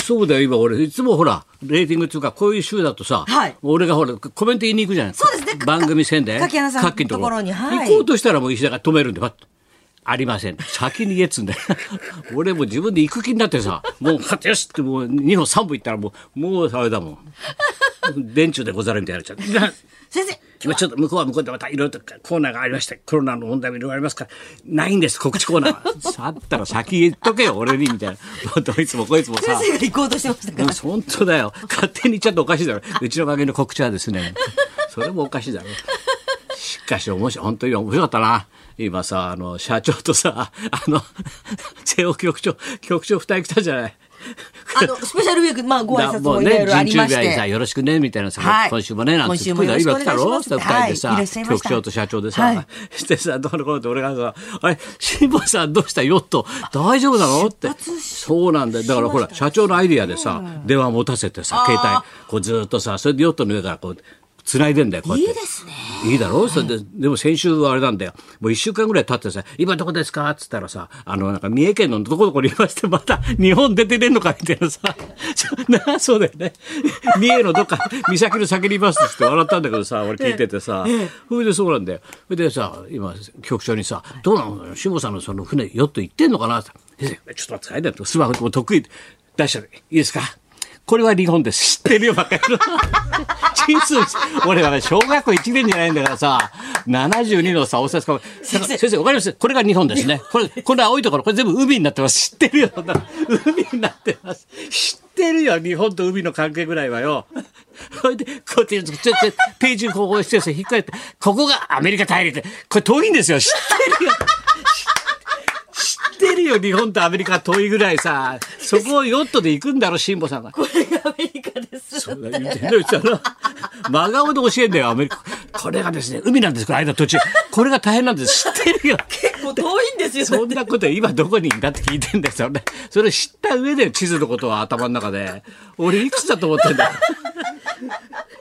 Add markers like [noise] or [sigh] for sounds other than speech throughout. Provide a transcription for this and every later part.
そうだよ、今俺、いつもほら、レーティングっていうか、こういう週だとさ、はい俺がほら、コメント言いに行くじゃないそうですね番組宣伝。柿花さんのところにはい行こうとしたらもう石田が止めるんで、パッと。ありません。先に言えっつうんだよ。[laughs] 俺も自分で行く気になってさ、もう、よしってもう2本3本行ったらもう、もうあれだもん。電柱でござるみたいになっちゃって。[laughs] 先生今ちょっと向こうは向こうでまたいろいろとコーナーがありまして、コロナの問題もいろいろありますから、ないんです、告知コーナーは。[laughs] さったら先言っとけよ、俺に、みたいな。どいつもこいつもさ。[laughs] 先生が行こうとしてましたからうん本当だよ。勝手に言っちゃっておかしいだろ。うちの番組の告知はですね、それもおかしいだろ。しかし面白い、本当に面白かったな。今さ、あの、社長とさ、あの、瀬尾局長、局長二人来たじゃない。あのスペシャルウィークまあご挨拶もいろいろありまして。よろしくね、みたいなさ、はい。今週もね、なんて今週もよろしくお願いします。今来たろ？二人ではいいさらっしゃい、ました。局長と社長でさ、はい。してさ、どうのこうのって俺がさ、あれ、辛坊さんどうした？ヨット、大丈夫なの？って。そうなんだよ。だからほら、社長のアイディアでさ、電話持たせてさ、携帯、こうずーっとさ、それでヨットの上からこう、繋いでんだよ、こうやって。いいですねいいだろ？それで、でも先週はあれなんだよ。もう一週間ぐらい経ってさ、今どこですか？っつったらさ、あの、なんか三重県のどこどこにいまして、また日本出てねんのかみたいなさ、な [laughs] そうだよね。三重のどっか、岬の先にいますって笑ったんだけどさ、俺聞いててさ、それでそうなんだよ。それでさ、今、局長にさ、どうなの？下さんのその船、ヨット行ってんのかな？って。ちょっと待ってくださいね。スマホもう得意。出したらいいですか？これは日本です。知ってるよ、ばっかり。俺はね、小学校1年じゃないんだからさ、72のさ、お札か、先生、先生、わかります？これが日本ですね。これ、これ青いところ、これ全部海になってます。知ってるよ、海になってます。知ってるよ、日本と海の関係ぐらいはよ。それで、こうやって、ちょっと、ページこうしてさ、引っかいて、ここがアメリカ大陸。これ遠いんですよ、知ってるよ。よ、日本とアメリカ遠いぐらいさ、そこをヨットで行くんだろ、辛坊さんが。これがアメリカですそうだ言ってんだよ言ってたな真顔で教えんだよ、アメリカ。これがですね、海なんです、この間途中。これが大変なんです。知ってるよ。結構遠いんですよそんなこと今どこにいんだって聞いてんだよ、それ。それ知った上で地図のことは頭の中で。俺いくつだと思ってんだよ。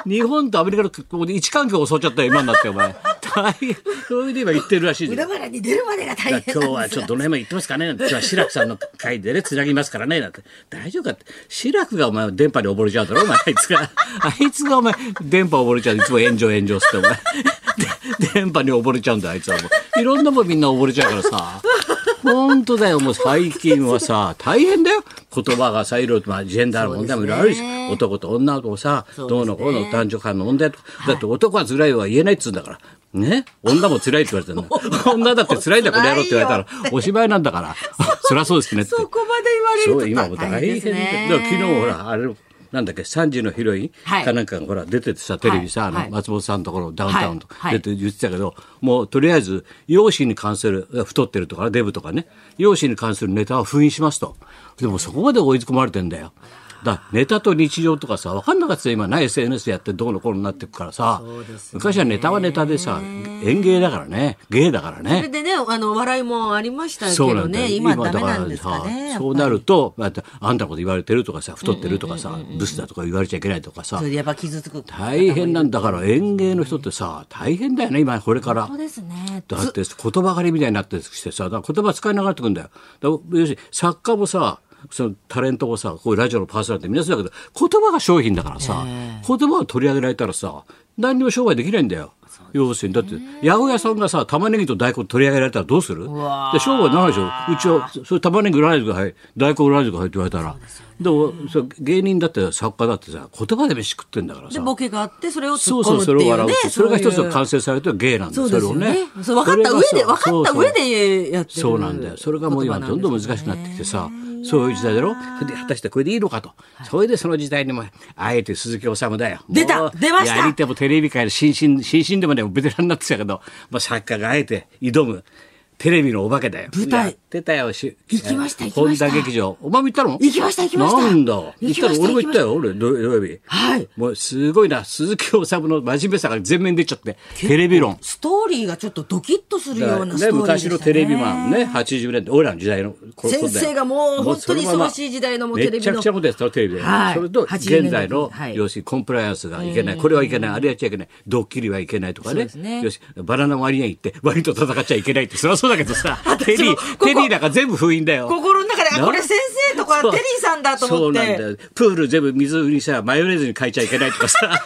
日本とアメリカのここで位置関係を襲っちゃったよ、今になって、お前。大変。それで今言ってるらしいじゃん裏腹に出るまでが大変今日はちょっとどの辺まで行ってますかね今日は志らくさんの会でね、つなぎますからね、なんて。大丈夫かって。志らくがお前電波に溺れちゃうだろ、お前。あいつが。[laughs] あいつがお前、電波溺れちゃう。いつも炎上炎上っつって、お前。で電波に溺れちゃうんだよ、あいつはもう。いろんなもんみんな溺れちゃうからさ。本当だよ、もう最近はさ、大変だよ。言葉がさ、いろいろと、まあ、ジェンダーの問題もいろいろあるし、男と女とさ、どうのこうの男女間の問題とか、だって男は辛いは言えないっつうんだから。ね？女も辛いって言われてるの。[laughs] 女だって辛いんだ、この野郎って言われたら、おしまいなんだから。辛そうですねって。そこまで言われるとそう、今も大変昨日ほら、あれ、なんだっけ、3時のヒロインはい。かなんかがほら、出ててさ、テレビさ、あの、はい。松本さんのところ、ダウンタウンと出て言ってたけど、もうとりあえず、容姿に関する、太ってるとか、デブとかね、容姿に関するネタは封印しますと。でもそこまで追い込まれてんだよ。だネタと日常とかさ、分かんなかったよ今ない SNS やってどうのこうのになってくからさ、昔はネタはネタでさ、演芸だからね、芸だからそれね。でねあの笑いもありましたけどね。今ダメなんですかそうなると、またあんたのこと言われてるとかさ、太ってるとかさ、ブスだとか言われちゃいけないとかさ。そ、れでやっぱ傷つく。大変なんだから演芸の人ってさ、大変だよね、今これから。そう。ですね。だって言葉狩りみたいになってきてさ、言葉使いながらってくんだよ。だ要するに作家もさ、そのタレントもさ、こういうラジオのパーソナリティ皆さんだけど、言葉が商品だからさ、言葉を取り上げられたらさ、何にも商売できないんだよ。要するに、だって、八百屋さんがさ、玉ねぎと大根取り上げられたらどうする？で商売ないでしょ？うちは、それ玉ねぎ売らないでください。大根売らないでくださいって言われたら。でも、そう芸人だって作家だってさ、言葉で飯食ってんだからさ。でボケがあってそれを突そうそう、っ込むっていうねそれを笑うって。それが一つの完成されてる芸なんだよ。それをね。そう分かった上で分かった上でやってるそうなんだよ。それがもう今どんどん難しくなってきてさ、そういう時代だろ？で果たしてこれでいいのかと。それでその時代にも、あえて鈴木治だよ。出た出ましたやりてもテレビ界の新進、新進でもね、ベテランになってたけど、まあ作家があえて挑む。テレビのお化けだよ。舞台やってたよ。し行きました行きました本田劇場。お前も行ったの？行きました行きましたなんだ？行ったの？俺も行ったよ。俺、土土曜日。はいもうすごいな。鈴木治の真面目さが全面に出ちゃって。テレビ論。ストーリーがちょっとドキッとするようなストね、ーリーね昔のテレビマンね、80年代、俺らの時代のこ先生がもう本当に忙しい時代のもうテレビのめちゃくちゃなことやってたテレビで。はいそれと、80現在の、はい要するにコンプライアンスがいけない、これはいけない、あれやっちゃいけない、ドッキリはいけないとかね。そうですねよし、バナナマリアン行って、ワニと戦っちゃいけないって、そりゃそうだけどさ、[laughs] テリー、テリーなんか全部封印だよ。心の中であ、これ先生とかテリーさんだとそ思って。うなんだよ。プール全部水にさ、マヨネーズに変えちゃいけないとかさ。[laughs]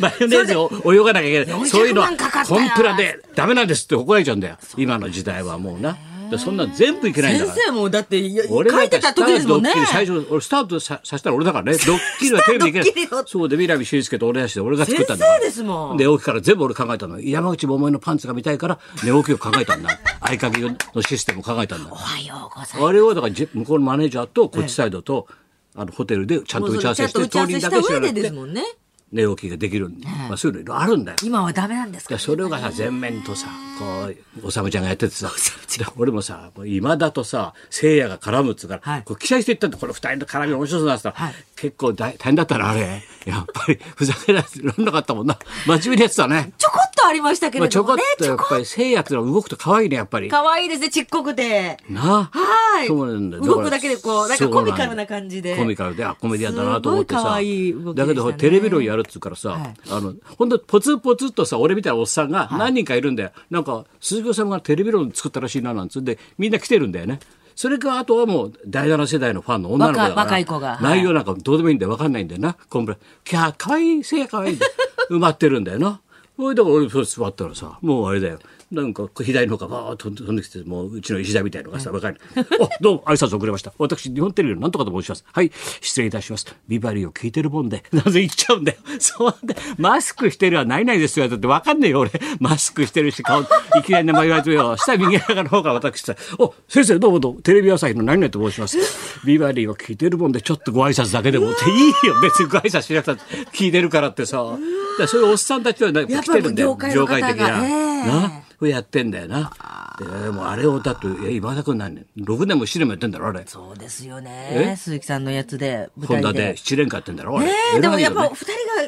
マヨネーズを泳がなきゃいけない。400そういうのはコンプラでダメなんですって怒られちゃうんだよ。今の時代はもうな。でそんな全部いけないんだから。先生もだって書いてた時ですもんね最初、俺スタートささせたら俺だからね。[laughs] ドッキリはテレビでいけない。そうで、南修介と俺出して俺が作ったんだから。先生ですもんで、起きから全部俺考えたの。山口百恵のパンツが見たいから寝起きを考えたんだ。[laughs] 合鍵のシステムを考えたんだお。はようございます。あれをだからじ向こうのマネージャーとこっちサイドと、あのホテルでちゃんと打ち合わせしてもうそれちゃんと打ち合わせした上でですて。寝起きができるまあ、そういうのいろいろあるんだよ。今はダメなんですかでそれがさ全面とさこうおさむちゃんがやっててさで俺もさもう今田とさせいやが絡むっつうから、はいこう期待していったんだこの二人の絡み面白そうだっはい結構大大変だったなあれやっぱりふざけられなかったもんな真面目にやってたね。ちょこっとありましたけまあ、ちょこっ。とやっぱりせいやってのは動くと可愛いねやっぱり。可愛いですね、ちっこくて。なあ？はい。そうなんだよ動くだけでこう、なんかコミカルな感じで。コミカルで、あ、コメディアンだなと思ってさ。い可愛いねだけど、テレビ論やるっつうからさ、はいあの、ほんと、ポツポツっとさ、俺みたいなおっさんが何人かいるんだよ。なんか、鈴木さんがテレビ論作ったらしいな、なんつうんで、みんな来てるんだよね。それか、あとはもう、第7世代のファンの女の子だから。若若い子がはい内容なんかどうでもいいんだよ。わかんないんだよな。コンプラ。キャー、かわいい、せいやかわいいで。埋まってるんだよな。それだから俺そう座ったらさ、もうあれだよ。なんか左の方がバーッと飛んできて、もううちの石田みたいのがさ、若いの。おどうも挨拶遅れました。私、日本テレビのなんとかと申します。はい、失礼いたします。ビバリーを聞いてるもんで、なぜ言っちゃうんだよ。そうで、マスクしてるはないないですよ。だってわかんねえよ、俺。マスクしてるし、顔、いきなり名前言われてよ。下右側の方が私さ、お、先生どうもどうも、テレビ朝日の何々と申します。ビバリーを聞いてるもんで、ちょっとご挨拶だけでもっていいよ。別にご挨拶しなくたって聞いてるからってさ。そういうおっさんたちは来てるんだよ。業界的な。ええな。これやってんだよな。でもうあれをだって、え今田君何年 ?6 年も7年もやってんだろ、あれ。そうですよねえ？鈴木さんのやつで、舞ホンダで台で。7年間やってんだろ、あれ。ねえ、でもやっぱ偉いよね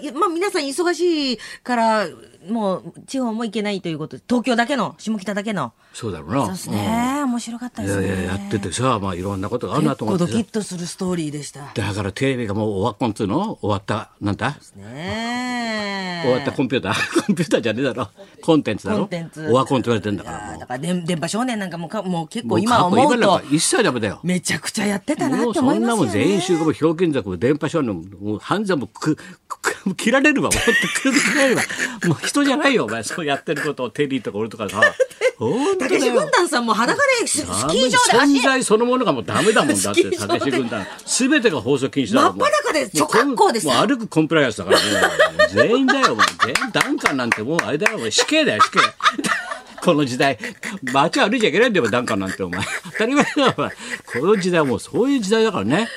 二人が、まあ皆さん忙しいから、もう地方も行けないということで、東京だけの、下北だけの。そうだろうな。そうですね。面白かったですね。いやいや、やっててさ、まあいろんなことがあるなと思ってさ結構ドキッとするストーリーでした。だからテレビがもう終わっこんっつうの？終わった、なんだ？ねえ。終わったコンピューター？[laughs] コンピューターじゃねえだろ。コンテンツだろ。オワコンって言われてんだから。もういやーだから電電波少年なんかもかもう結構今思うと一切ダメだよ。めちゃくちゃやってたなって思いますよね。そんなもん全員集合もひょうきん族も電波少年ももう犯罪もくく [laughs] 切られるわ。もっとく切られるわ。[laughs] もう人じゃないよ。お前そうやってることをテリーとか俺とかさ。[laughs] 本当だたけしよ軍団さんも裸でススキー場で存足在そのものがもうダメだもんだってスキー場でたけし軍団。全てが放送禁止だ真っ裸で諸格好ですもう歩くコンプライアンスだからもう全員だよ。全員ダンカンなんてもうあれだよ。死刑だよ死刑この時代街歩いちゃいけないんだよダンカンなんてお前。当たり前だよお前。この時代はもうそういう時代だからね。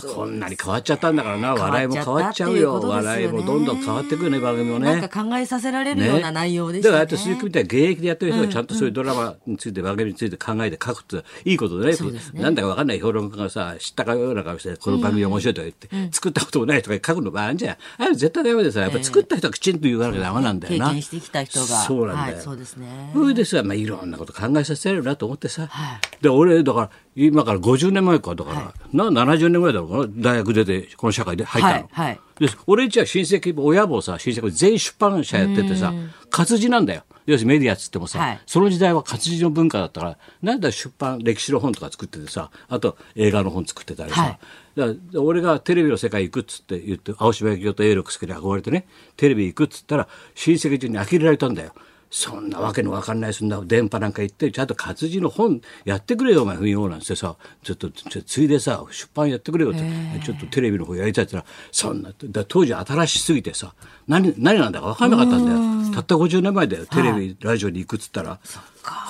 だこんなに変わっちゃったんだからな。笑いも変わっちゃうよ。笑いもどんどん変わってくるね番組もね。なんか考えさせられるような内容でしたね。だからああやって鈴木みたいな現役でやってる人がちゃんとそういうドラマについて、番組について考えて書くっていいことでねなんだかわかんない評論家がさ知ったかような顔してこの番組面白いとか言って、作ったこともないとか書くのもあるんじゃん。あれ絶対ダメでさやっぱ作った人はきちんと言わなきゃダメなんだよな、経験してきた人が。そうなんだよ、はい、そうですね。それでさ、まあ、いろんなこと考えさせられるなと思ってさ、はで俺だから今から50年前かだから、な70年ぐらいだろうかな。大学出てこの社会で入ったの、はいはい。で俺んちは親戚親もさ親戚も全員出版社やっててさ活字なんだよ。要するにメディアっつってもさ、はい。その時代は活字の文化だったからなんだ出版歴史の本とか作っててさあと映画の本作ってたりさ、はい。だから俺がテレビの世界行くっつって言って青島幸男と永六輔に憧れてねテレビ行くっつったら親戚中に呆れられたんだよ。そんなわけのわかんないそんな電波なんか行ってちゃんと活字の本やってくれよお前不要なんてさちょっとちょついでさ出版やってくれよってちょっとテレビの方やりたいって言ったらそんなだ当時新しすぎてさ何何なんだか分かんなかったんだよ。たった50年前だよテレビ、ラジオに行くっつったら。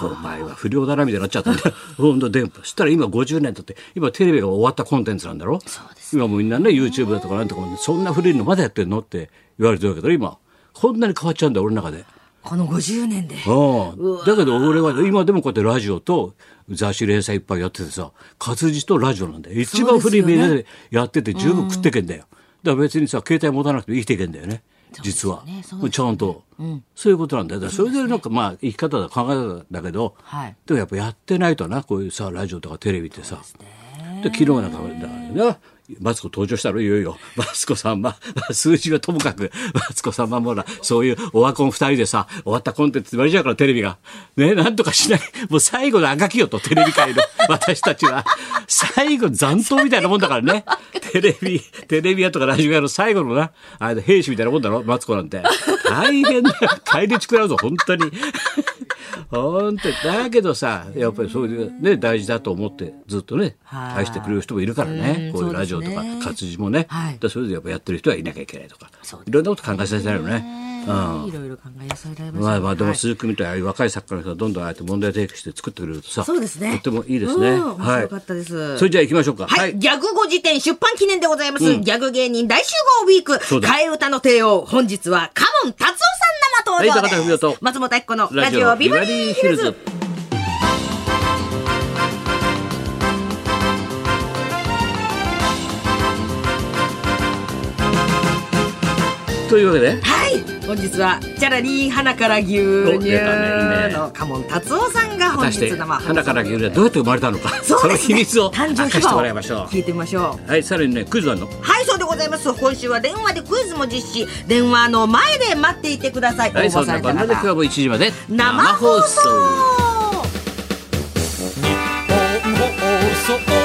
お前は不良だなみたいになっちゃったんだよ。[laughs] 本当電波そしたら今50年経って今テレビが終わったコンテンツなんだろ？今もうみんなね YouTube だとかなんとかもそんな古いのまだやってんの？って言われてるけど今。こんなに変わっちゃうんだよ俺の中で。この50年で。うんだけど俺は今でもこうやってラジオと雑誌連載いっぱいやっててさ活字とラジオなんだよ。一番古いメディアでやってて十分食ってけんだよ、だから別にさ携帯持たなくても生きていけんだよね。実は、ちゃんと、そういうことなんだよ。それでなんかまあ生き方だ考え方だけど、はい。でもやっぱやってないとなこういうさラジオとかテレビってさ。で昨日なんかだからなマツコ登場したろいよいよ。マツコさんま、数字はともかく、マツコさんまもほら、そういうオワコン二人でさ、終わったコンテンツって言われちゃうからテレビが。ね、なんとかしない。もう最後の赤きよと、テレビ界の私たちは。最後残党みたいなもんだからね。テレビ、テレビ屋とかラジオ屋の最後のな、あれ兵士みたいなもんだろマツコなんて。大変だよ。帰り食らうぞ、本当に。本当に。だけどさ、やっぱりそういうね、大事だと思ってずっとね、はい愛してくれる人もいるからね。こういうラジオとか活字もね。それでやっぱやってる人はいなきゃいけないとか。いろんなこと考えさせられるね。うん。いろいろ考えさせられましたまあまあでもはい鈴木みたいなああいう若い作家の人がどんどんああやって問題提起して作ってくれるとさ、そうですねとってもいいですね。うん面はい白かったですそれじゃあ行きましょうか。はい、ギャグ語辞典出版記念でございます。ギャグ芸人大集合ウィーク。替え歌の帝王。本日はカモン達夫さん生登場はい高田文夫とです。松本明子のラジオビバリーヒルズ。。というわけで、はい、本日はチャラリー花から牛乳のカモン達夫さんが本日生花から牛乳はどうやって生まれたのか。そ、ね,、の秘密を誕生秘話を聞いてみましょう。はいさらにねクイズあるのはいそうでございます今週は電話でクイズも実施。電話の前で待っていてください。はいそんなこんなで今日も1時まで生放送。日本放送。